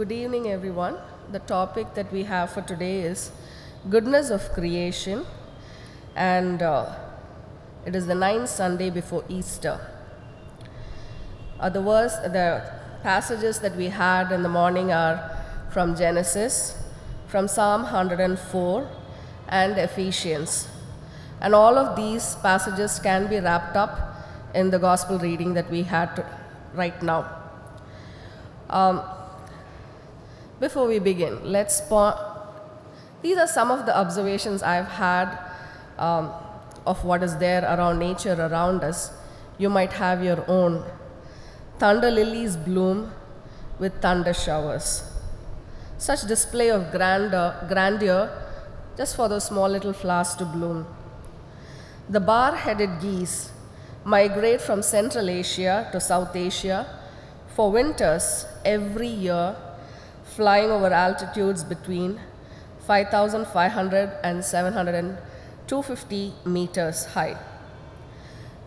Good evening, everyone. The topic that we have for today is goodness of creation, and uh, it is the ninth Sunday before Easter. Uh, the verse, the passages that we had in the morning are from Genesis, from Psalm 104, and Ephesians. And all of these passages can be wrapped up in the gospel reading that we had to, right now. Um, before we begin, let's. These are some of the observations I've had um, of what is there around nature around us. You might have your own. Thunder lilies bloom with thunder showers. Such display of grandeur, grandeur just for those small little flowers to bloom. The bar headed geese migrate from Central Asia to South Asia for winters every year, flying over altitudes between 5,500 and 700 and 250 meters high.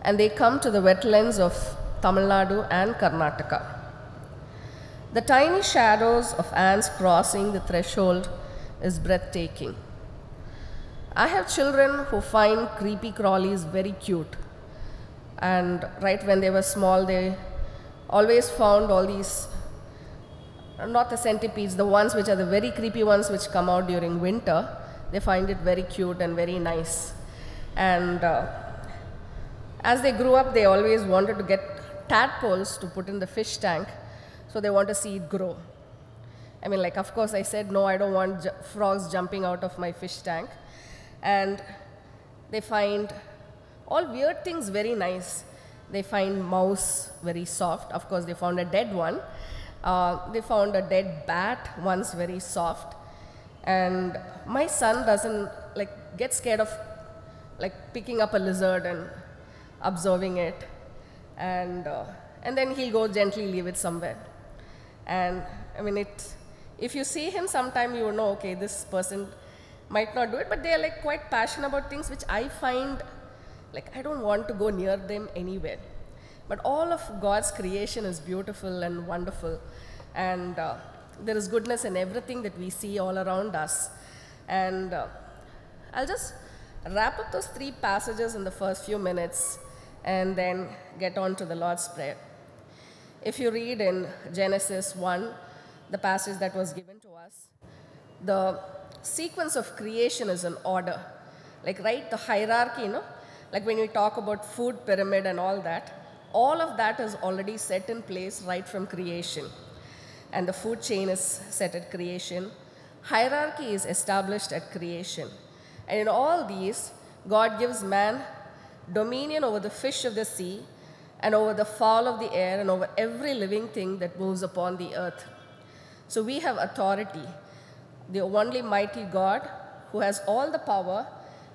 And they come to the wetlands of Tamil Nadu and Karnataka. The tiny shadows of ants crossing the threshold is breathtaking. I have children who find creepy crawlies very cute. And right when they were small, they always found all these, not the centipedes, the ones which are the very creepy ones which come out during winter. They find it very cute and very nice. And uh, as they grew up, they always wanted to get tadpoles to put in the fish tank, so they want to see it grow. I mean, like, of course, I said, no, I don't want frogs jumping out of my fish tank. And they find all weird things very nice. They find mouse very soft. Of course, they found a dead one. Uh, they found a dead bat once very soft. And my son doesn't like get scared of like picking up a lizard and observing it, and uh, and then he'll go gently leave it somewhere. And I mean, it. If you see him sometime, you know. Okay, this person might not do it, but they are like quite passionate about things which I find like I don't want to go near them anywhere. But all of God's creation is beautiful and wonderful, and uh, there is goodness in everything that we see all around us. And uh, I'll just wrap up those three passages in the first few minutes and then get on to the Lord's Prayer. If you read in Genesis 1, the passage that was given to us, the sequence of creation is in order. Like, right, the hierarchy, you know, like when we talk about food pyramid and all that, all of that is already set in place right from creation. And the food chain is set at creation. Hierarchy is established at creation. And in all these, God gives man dominion over the fish of the sea and over the fowl of the air and over every living thing that moves upon the earth. So we have authority. The only mighty God, who has all the power,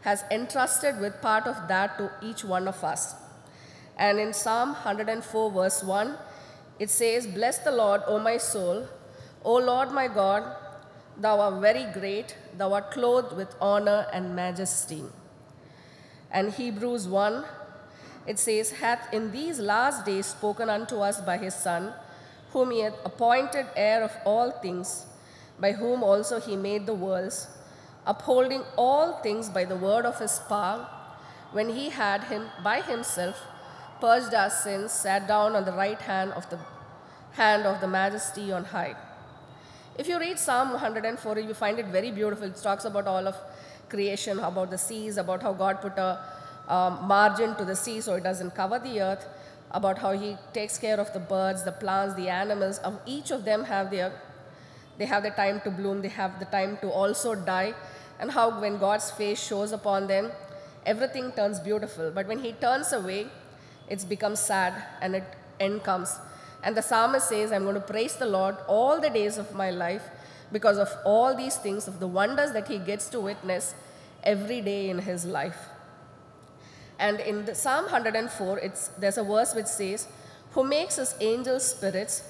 has entrusted with part of that to each one of us. And in Psalm 104, verse 1, it says, Bless the Lord, O my soul. O Lord my God, thou art very great, thou art clothed with honor and majesty. And Hebrews 1, it says, Hath in these last days spoken unto us by his Son, whom he hath appointed heir of all things, by whom also he made the worlds, upholding all things by the word of his power, when he had him by himself purged our sins, sat down on the right hand of the hand of the majesty on high. If you read Psalm 104, you find it very beautiful. It talks about all of creation, about the seas, about how God put a um, margin to the sea so it doesn't cover the earth, about how He takes care of the birds, the plants, the animals. Of each of them have their, they have the time to bloom, they have the time to also die, and how when God's face shows upon them, everything turns beautiful. But when He turns away, it's become sad and it end comes. And the psalmist says, I'm going to praise the Lord all the days of my life because of all these things, of the wonders that he gets to witness every day in his life. And in the Psalm 104, it's, there's a verse which says, Who makes his angels spirits,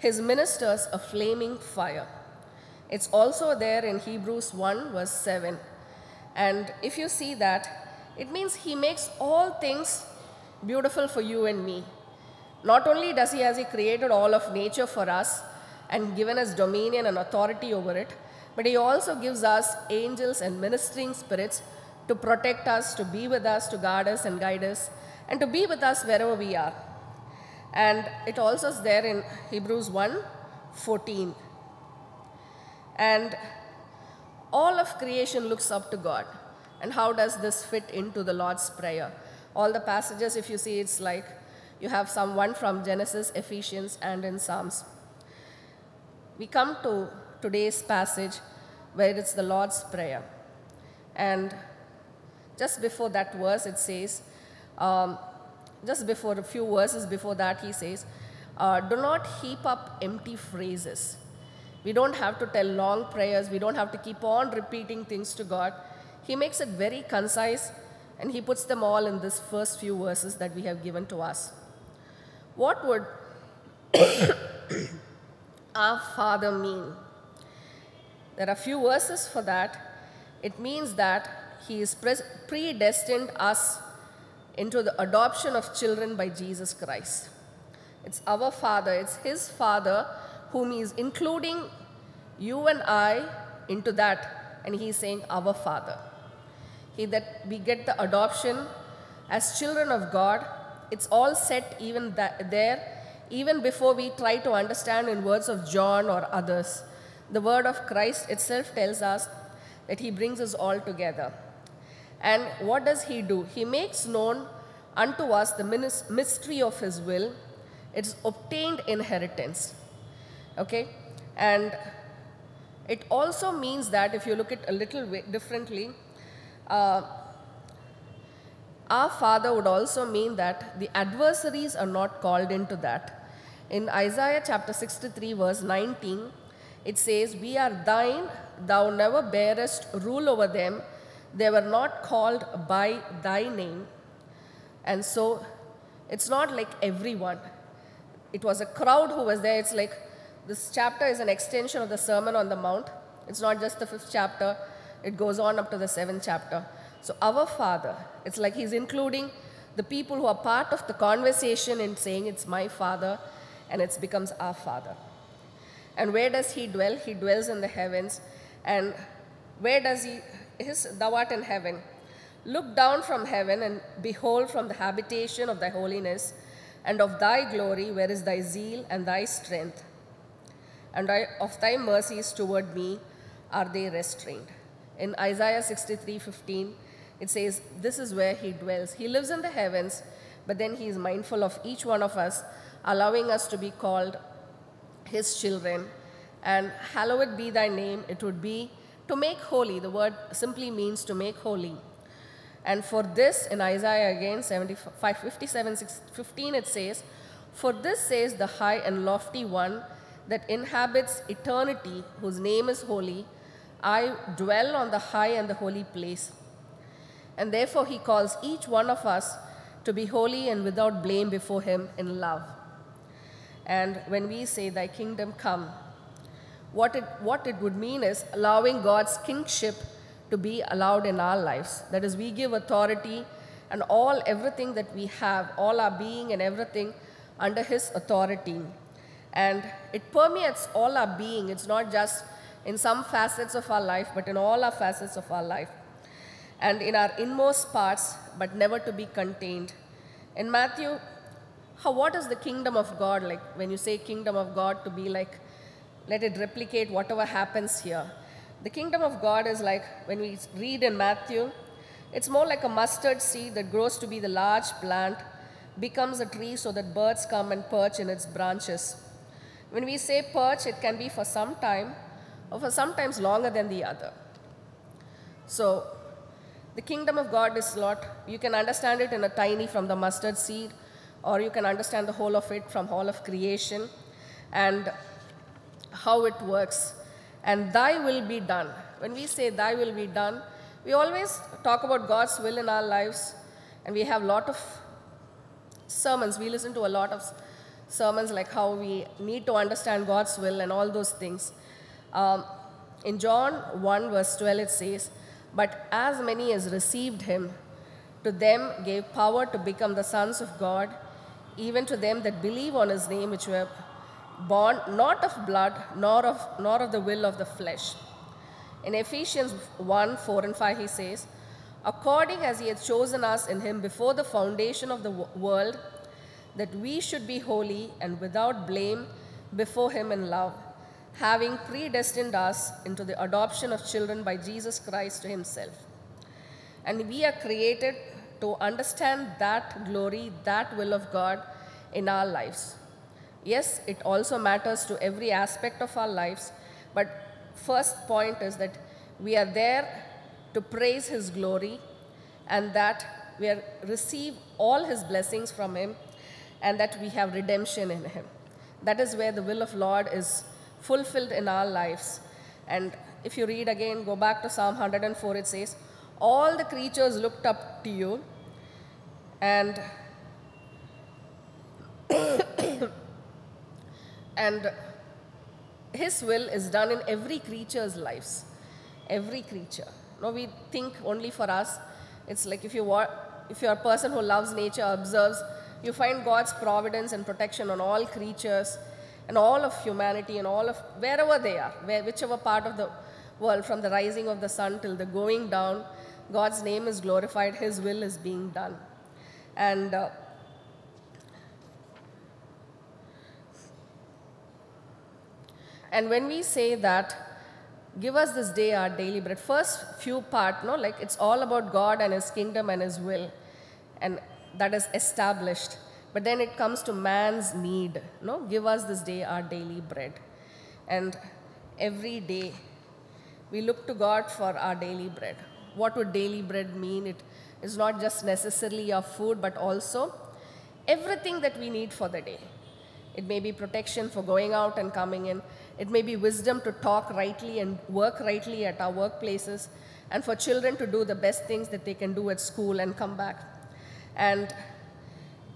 his ministers a flaming fire. It's also there in Hebrews 1, verse 7. And if you see that, it means he makes all things beautiful for you and me. Not only does he has he created all of nature for us, and given us dominion and authority over it, but He also gives us angels and ministering spirits to protect us, to be with us, to guard us and guide us, and to be with us wherever we are. And it also is there in Hebrews 1 14. And all of creation looks up to God. And how does this fit into the Lord's Prayer? All the passages, if you see, it's like you have some one from Genesis, Ephesians, and in Psalms. We come to today's passage where it's the Lord's Prayer. And just before that verse, it says, um, just before a few verses before that, he says, uh, Do not heap up empty phrases. We don't have to tell long prayers, we don't have to keep on repeating things to God. He makes it very concise and he puts them all in this first few verses that we have given to us. What would our Father mean? There are a few verses for that. It means that He is predestined us into the adoption of children by Jesus Christ. It's our Father, it's His Father whom He is including you and I into that, and He's saying, Our Father. That we get the adoption as children of God. It's all set even that, there, even before we try to understand in words of John or others. The word of Christ itself tells us that He brings us all together. And what does He do? He makes known unto us the mystery of His will. It's obtained inheritance. Okay? And it also means that if you look at a little differently, uh, our Father would also mean that the adversaries are not called into that. In Isaiah chapter 63, verse 19, it says, We are thine, thou never bearest rule over them. They were not called by thy name. And so it's not like everyone. It was a crowd who was there. It's like this chapter is an extension of the Sermon on the Mount. It's not just the fifth chapter, it goes on up to the seventh chapter. So, our Father, it's like He's including the people who are part of the conversation in saying, It's my Father, and it becomes our Father. And where does He dwell? He dwells in the heavens. And where does He? His, thou art in heaven. Look down from heaven and behold from the habitation of thy holiness and of thy glory, where is thy zeal and thy strength. And of thy mercies toward me are they restrained. In Isaiah 63:15, it says, This is where he dwells. He lives in the heavens, but then he is mindful of each one of us, allowing us to be called his children. And hallowed be thy name, it would be to make holy. The word simply means to make holy. And for this, in Isaiah again, 75, 57, 15, it says, For this says the high and lofty one that inhabits eternity, whose name is holy, I dwell on the high and the holy place. And therefore, he calls each one of us to be holy and without blame before him in love. And when we say, Thy kingdom come, what it, what it would mean is allowing God's kingship to be allowed in our lives. That is, we give authority and all everything that we have, all our being and everything under His authority. And it permeates all our being. It's not just in some facets of our life, but in all our facets of our life. And in our inmost parts, but never to be contained. In Matthew, how, what is the kingdom of God like? When you say kingdom of God, to be like, let it replicate whatever happens here. The kingdom of God is like, when we read in Matthew, it's more like a mustard seed that grows to be the large plant, becomes a tree so that birds come and perch in its branches. When we say perch, it can be for some time, for sometimes longer than the other. So, the kingdom of God is not, you can understand it in a tiny from the mustard seed, or you can understand the whole of it from all of creation and how it works. And thy will be done. When we say thy will be done, we always talk about God's will in our lives, and we have a lot of sermons. We listen to a lot of sermons like how we need to understand God's will and all those things. Um, in John 1, verse 12, it says, But as many as received him, to them gave power to become the sons of God, even to them that believe on his name, which were born not of blood, nor of, nor of the will of the flesh. In Ephesians 1 4 and 5, he says, According as he had chosen us in him before the foundation of the world, that we should be holy and without blame before him in love, having predestined us into the adoption of children by Jesus Christ to himself. And we are created to understand that glory, that will of God in our lives. Yes, it also matters to every aspect of our lives, but first point is that we are there to praise His glory and that we are, receive all His blessings from Him and that we have redemption in Him. That is where the will of Lord is fulfilled in our lives. And if you read again, go back to Psalm 104, it says, All the creatures looked up to you, and and his will is done in every creature's lives. Every creature. No we think only for us. It's like if you wa- if you're a person who loves nature observes you find god's providence and protection on all creatures and all of humanity and all of wherever they are where, whichever part of the world from the rising of the sun till the going down god's name is glorified his will is being done and uh, And when we say that, give us this day our daily bread, first few part, no, like it's all about God and His kingdom and His will, and that is established. But then it comes to man's need, no, give us this day our daily bread, and every day we look to God for our daily bread. What would daily bread mean? It is not just necessarily our food, but also everything that we need for the day. It may be protection for going out and coming in. It may be wisdom to talk rightly and work rightly at our workplaces, and for children to do the best things that they can do at school and come back. And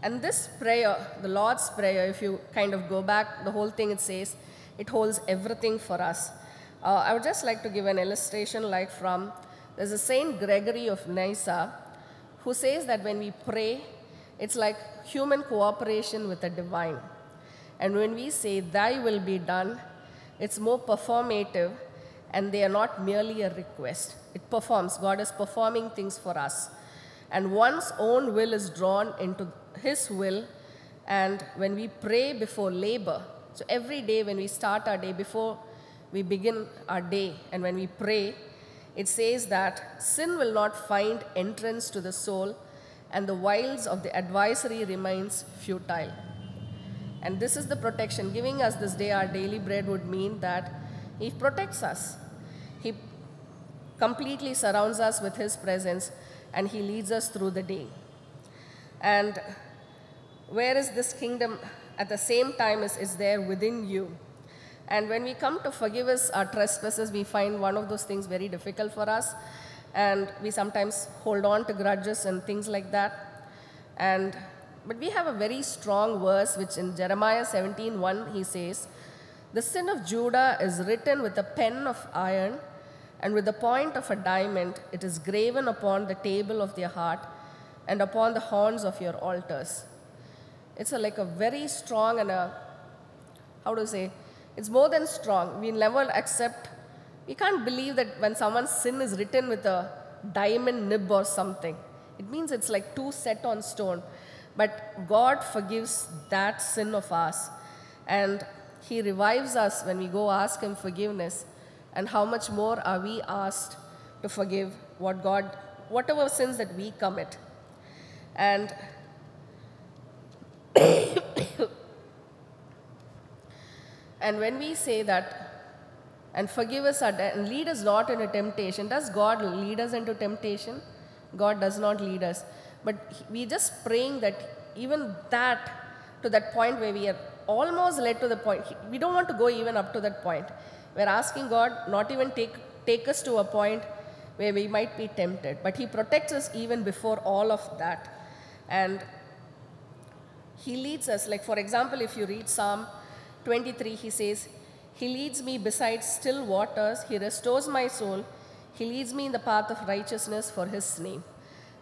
and this prayer, the Lord's Prayer, if you kind of go back, the whole thing it says, it holds everything for us. Uh, I would just like to give an illustration like from, there's a Saint Gregory of Nyssa who says that when we pray, it's like human cooperation with the divine. And when we say, Thy will be done, it's more performative and they are not merely a request. It performs. God is performing things for us. And one's own will is drawn into His will. And when we pray before labor, so every day when we start our day, before we begin our day, and when we pray, it says that sin will not find entrance to the soul, and the wiles of the advisory remains futile. And this is the protection. Giving us this day our daily bread would mean that He protects us. He completely surrounds us with His presence and He leads us through the day. And where is this kingdom at the same time is, is there within you. And when we come to forgive us our trespasses, we find one of those things very difficult for us. And we sometimes hold on to grudges and things like that. And but we have a very strong verse which in Jeremiah 17:1 he says, "The sin of Judah is written with a pen of iron, and with the point of a diamond it is graven upon the table of their heart and upon the horns of your altars." It's a, like a very strong and a how to say, it's more than strong. We never accept. We can't believe that when someone's sin is written with a diamond nib or something. It means it's like two set on stone. But God forgives that sin of us. And He revives us when we go ask Him forgiveness. And how much more are we asked to forgive what God, whatever sins that we commit. And and when we say that, and forgive us our and lead us not into temptation, does God lead us into temptation? God does not lead us. But we're just praying that even that, to that point where we are almost led to the point, we don't want to go even up to that point. We're asking God not even take, take us to a point where we might be tempted, but He protects us even before all of that. And He leads us, like for example, if you read Psalm 23, He says, He leads me beside still waters, He restores my soul, He leads me in the path of righteousness for His name.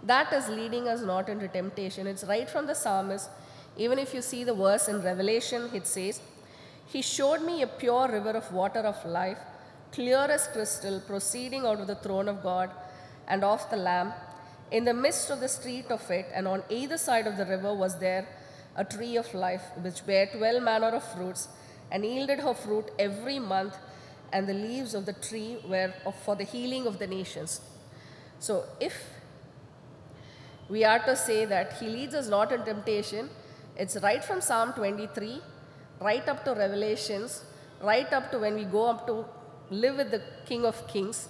That is leading us not into temptation. It's right from the psalmist. Even if you see the verse in Revelation, it says, He showed me a pure river of water of life, clear as crystal, proceeding out of the throne of God and of the Lamb. In the midst of the street of it, and on either side of the river, was there a tree of life, which bare twelve manner of fruits, and yielded her fruit every month, and the leaves of the tree were for the healing of the nations. So, if we are to say that he leads us not in temptation, it's right from Psalm 23, right up to Revelations, right up to when we go up to live with the King of Kings.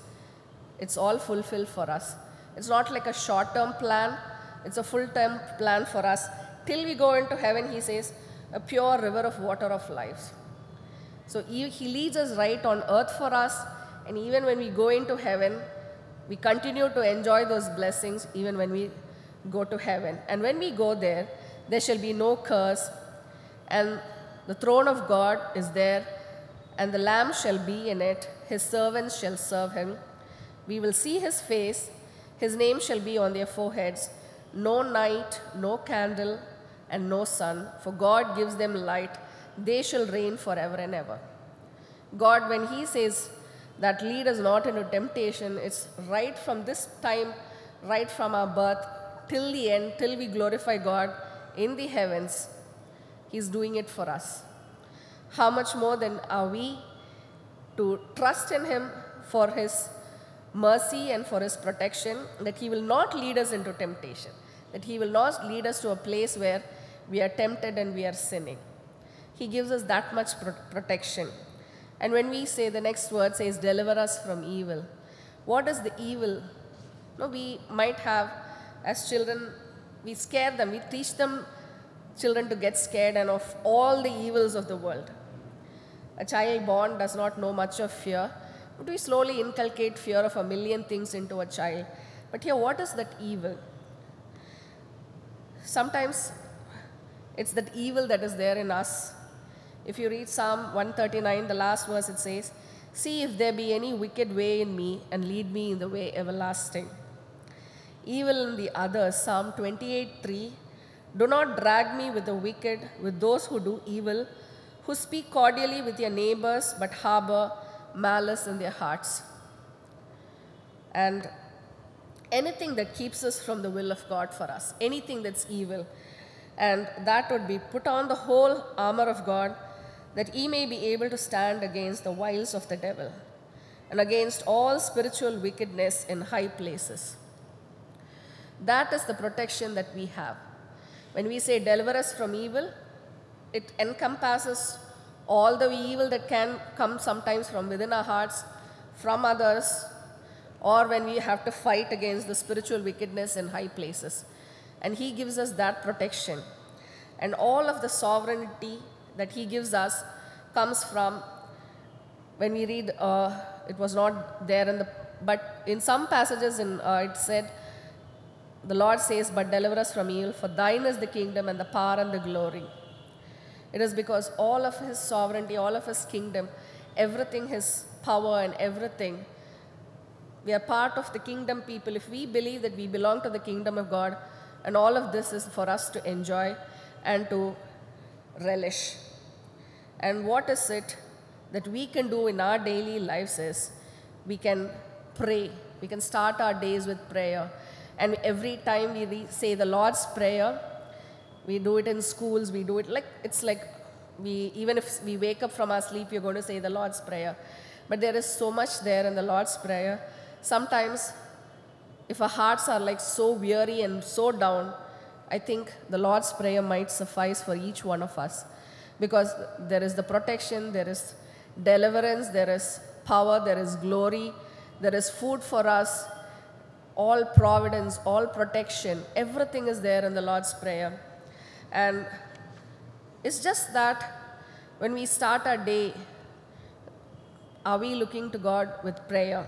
It's all fulfilled for us. It's not like a short term plan, it's a full term plan for us. Till we go into heaven, he says, a pure river of water of life. So he he leads us right on earth for us, and even when we go into heaven, we continue to enjoy those blessings even when we go to heaven. And when we go there, there shall be no curse, and the throne of God is there, and the Lamb shall be in it, his servants shall serve him. We will see his face, his name shall be on their foreheads. No night, no candle, and no sun, for God gives them light. They shall reign forever and ever. God, when He says that lead us not into temptation, it's right from this time, right from our birth, till the end, till we glorify God in the heavens. He's doing it for us. How much more then are we to trust in Him for His mercy and for His protection, that He will not lead us into temptation, that He will not lead us to a place where we are tempted and we are sinning. He gives us that much pro- protection. And when we say the next word says, deliver us from evil, what is the evil? No, we might have, as children, we scare them, we teach them, children, to get scared and of all the evils of the world. A child born does not know much of fear, but we slowly inculcate fear of a million things into a child. But here, what is that evil? Sometimes it's that evil that is there in us. If you read Psalm 139, the last verse, it says, See if there be any wicked way in me, and lead me in the way everlasting. Evil in the others, Psalm 28 3, Do not drag me with the wicked, with those who do evil, who speak cordially with your neighbors, but harbor malice in their hearts. And anything that keeps us from the will of God for us, anything that's evil. And that would be put on the whole armor of God that ye may be able to stand against the wiles of the devil and against all spiritual wickedness in high places. That is the protection that we have. When we say deliver us from evil, it encompasses all the evil that can come sometimes from within our hearts, from others, or when we have to fight against the spiritual wickedness in high places. And He gives us that protection. And all of the sovereignty that He gives us comes from when we read, uh, it was not there in the, but in some passages in, uh, it said, the Lord says, But deliver us from evil, for thine is the kingdom and the power and the glory. It is because all of His sovereignty, all of His kingdom, everything, His power and everything, we are part of the kingdom people. If we believe that we belong to the kingdom of God, and all of this is for us to enjoy and to relish. And what is it that we can do in our daily lives is we can pray. We can start our days with prayer. And every time we say the Lord's Prayer, we do it in schools, we do it like, it's like we, even if we wake up from our sleep, you're going to say the Lord's Prayer. But there is so much there in the Lord's Prayer. Sometimes, if our hearts are like so weary and so down, I think the Lord's Prayer might suffice for each one of us because there is the protection, there is deliverance, there is power, there is glory, there is food for us, all providence, all protection, everything is there in the Lord's Prayer. And it's just that when we start our day, are we looking to God with prayer?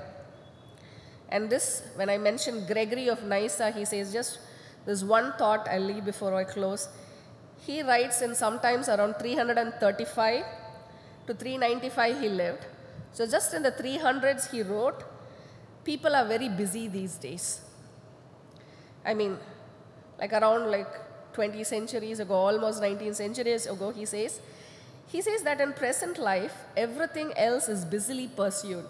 And this, when I mentioned Gregory of Nyssa, he says, just this one thought I'll leave before I close. He writes in sometimes around 335 to 395 he lived. So just in the 300s he wrote, people are very busy these days. I mean, like around like 20 centuries ago, almost 19 centuries ago, he says, He says that in present life, everything else is busily pursued.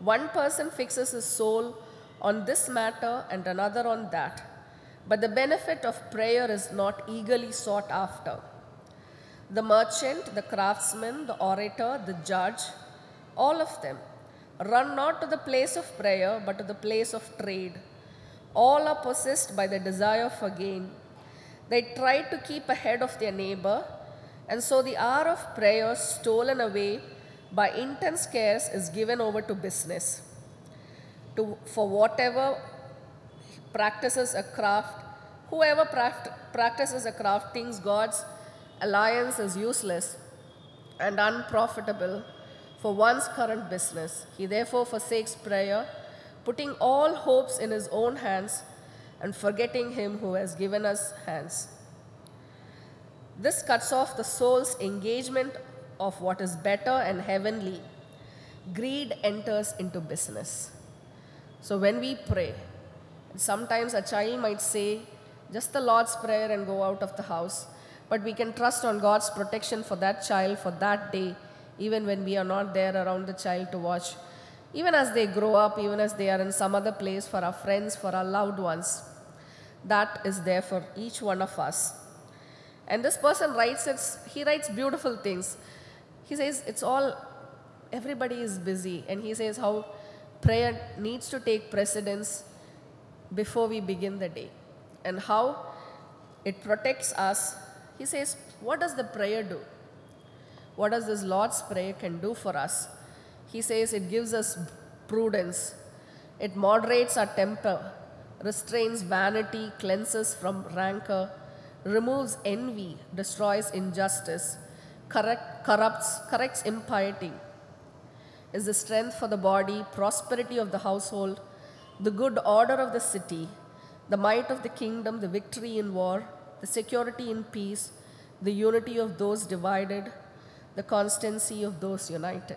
One person fixes his soul on this matter and another on that, but the benefit of prayer is not eagerly sought after. The merchant, the craftsman, the orator, the judge, all of them run not to the place of prayer, but to the place of trade. All are possessed by the desire for gain. They try to keep ahead of their neighbor, and so the hour of prayer stolen away by intense cares is given over to business. To, for whatever practices a craft, whoever pract- practices a craft thinks God's alliance is useless and unprofitable for one's current business. He therefore forsakes prayer, putting all hopes in his own hands and forgetting him who has given us hands. This cuts off the soul's engagement of what is better and heavenly. Greed enters into business. So when we pray, sometimes a child might say just the Lord's Prayer and go out of the house, but we can trust on God's protection for that child for that day, even when we are not there around the child to watch. Even as they grow up, even as they are in some other place for our friends, for our loved ones, that is there for each one of us. And this person writes it, he writes beautiful things. He says it's all, everybody is busy. And he says how prayer needs to take precedence before we begin the day. And how it protects us. He says, what does the prayer do? What does this Lord's Prayer can do for us? He says it gives us prudence. It moderates our temper, restrains vanity, cleanses from rancor, removes envy, destroys injustice, correct, corrupts, corrects impiety, is the strength for the body, prosperity of the household, the good order of the city, the might of the kingdom, the victory in war, the security in peace, the unity of those divided, the constancy of those united.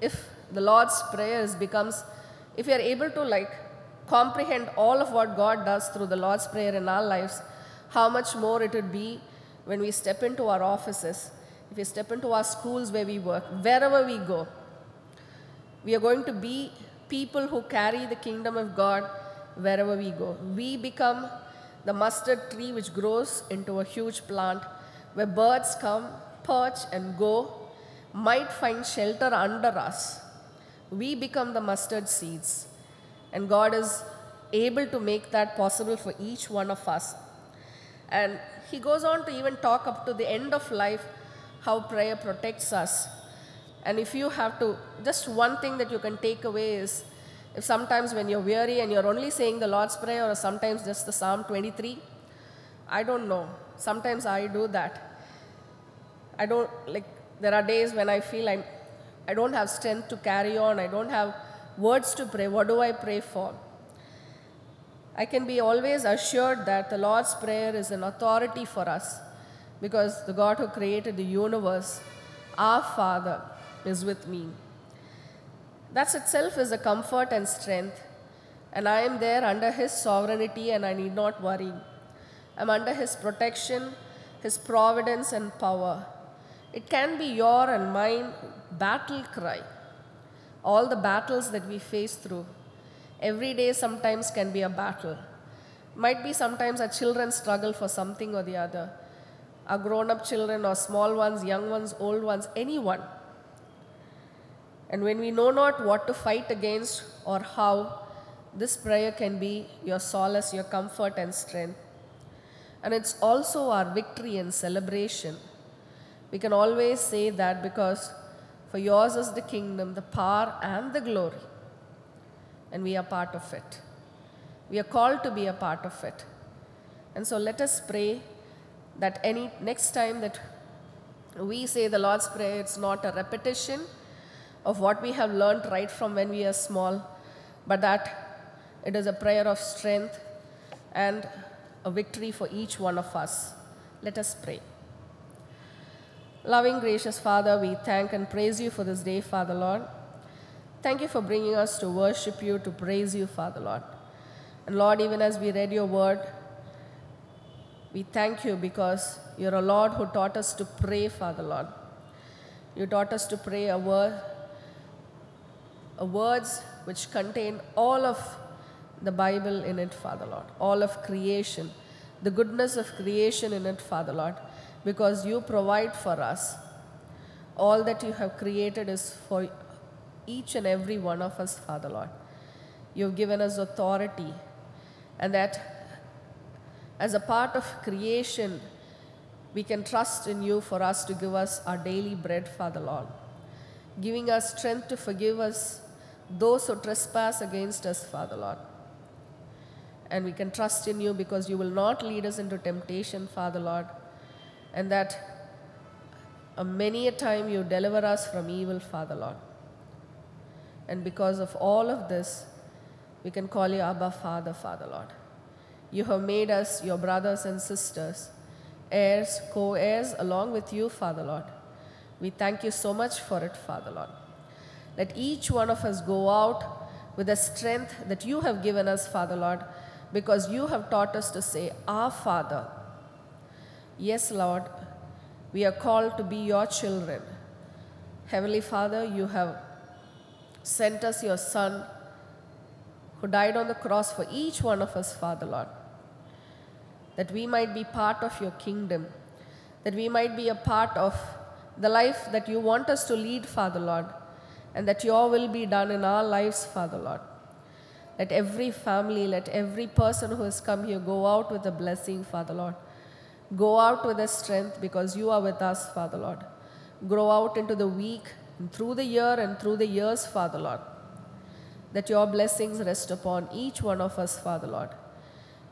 If the Lord's Prayer becomes, if we are able to like comprehend all of what God does through the Lord's Prayer in our lives, how much more it would be when we step into our offices, if we step into our schools where we work, wherever we go. We are going to be people who carry the kingdom of God wherever we go. We become the mustard tree which grows into a huge plant where birds come, perch, and go, might find shelter under us. We become the mustard seeds. And God is able to make that possible for each one of us. And he goes on to even talk up to the end of life how prayer protects us. And if you have to, just one thing that you can take away is if sometimes when you're weary and you're only saying the Lord's Prayer or sometimes just the Psalm 23, I don't know. Sometimes I do that. I don't, like, there are days when I feel I'm, I don't have strength to carry on, I don't have words to pray. What do I pray for? I can be always assured that the Lord's Prayer is an authority for us because the God who created the universe, our Father, is with me. That itself is a comfort and strength, and I am there under His sovereignty and I need not worry. I'm under His protection, His providence, and power. It can be your and mine battle cry. All the battles that we face through Every day sometimes can be a battle. Might be sometimes our children struggle for something or the other. Our grown up children or small ones, young ones, old ones, anyone. And when we know not what to fight against or how, this prayer can be your solace, your comfort, and strength. And it's also our victory and celebration. We can always say that because for yours is the kingdom, the power, and the glory and we are part of it. We are called to be a part of it. And so let us pray that any next time that we say the Lord's Prayer, it's not a repetition of what we have learned right from when we are small, but that it is a prayer of strength and a victory for each one of us. Let us pray. Loving, gracious Father, we thank and praise you for this day, Father Lord. Thank you for bringing us to worship you, to praise you, Father Lord. And Lord, even as we read your word, We thank you because you're a Lord who taught us to pray, Father Lord. You taught us to pray a word, a words which contain all of the Bible in it, Father Lord, all of creation, the goodness of creation in it, Father Lord, because you provide for us. All that you have created is for each and every one of us, Father Lord. You've given us authority, and that as a part of creation, we can trust in you for us to give us our daily bread, Father Lord, giving us strength to forgive us those who trespass against us, Father Lord. And we can trust in you because you will not lead us into temptation, Father Lord, and that uh, many a time you deliver us from evil, Father Lord. And because of all of this, we can call you Abba, Father, Father Lord. You have made us your brothers and sisters, heirs, co heirs along with you, Father Lord. We thank you so much for it, Father Lord. Let each one of us go out with the strength that you have given us, Father Lord, because you have taught us to say, Our Father. Yes, Lord, we are called to be your children. Heavenly Father, you have sent us your Son who died on the cross for each one of us, Father Lord, that we might be part of your kingdom, that we might be a part of the life that you want us to lead, Father Lord, and that your will be done in our lives, Father Lord. Let every family, let every person who has come here go out with a blessing, Father Lord. Go out with a strength because you are with us, Father Lord. Grow out into the week, and through the year, and through the years, Father Lord. That your blessings rest upon each one of us, Father Lord.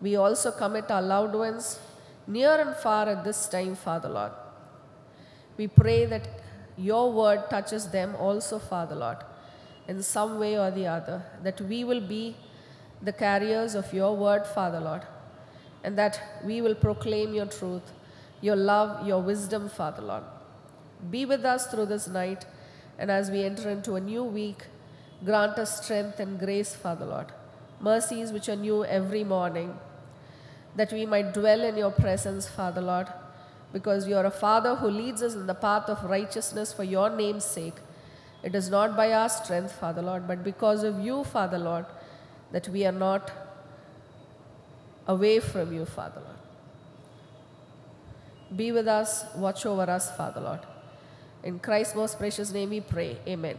We also commit our loved ones near and far at this time, Father Lord. We pray that your word touches them also, Father Lord, in some way or the other, that we will be the carriers of your word, Father Lord, and that we will proclaim your truth, your love, your wisdom, Father Lord. Be with us through this night, and as we enter into a new week, grant us strength and grace, Father Lord, mercies which are new every morning, that we might dwell in your presence, Father Lord because you are a Father who leads us in the path of righteousness for your name's sake. It is not by our strength, Father Lord, but because of you, Father Lord, that we are not away from you, Father Lord. Be with us, watch over us, Father Lord. In Christ's most precious name we pray. Amen.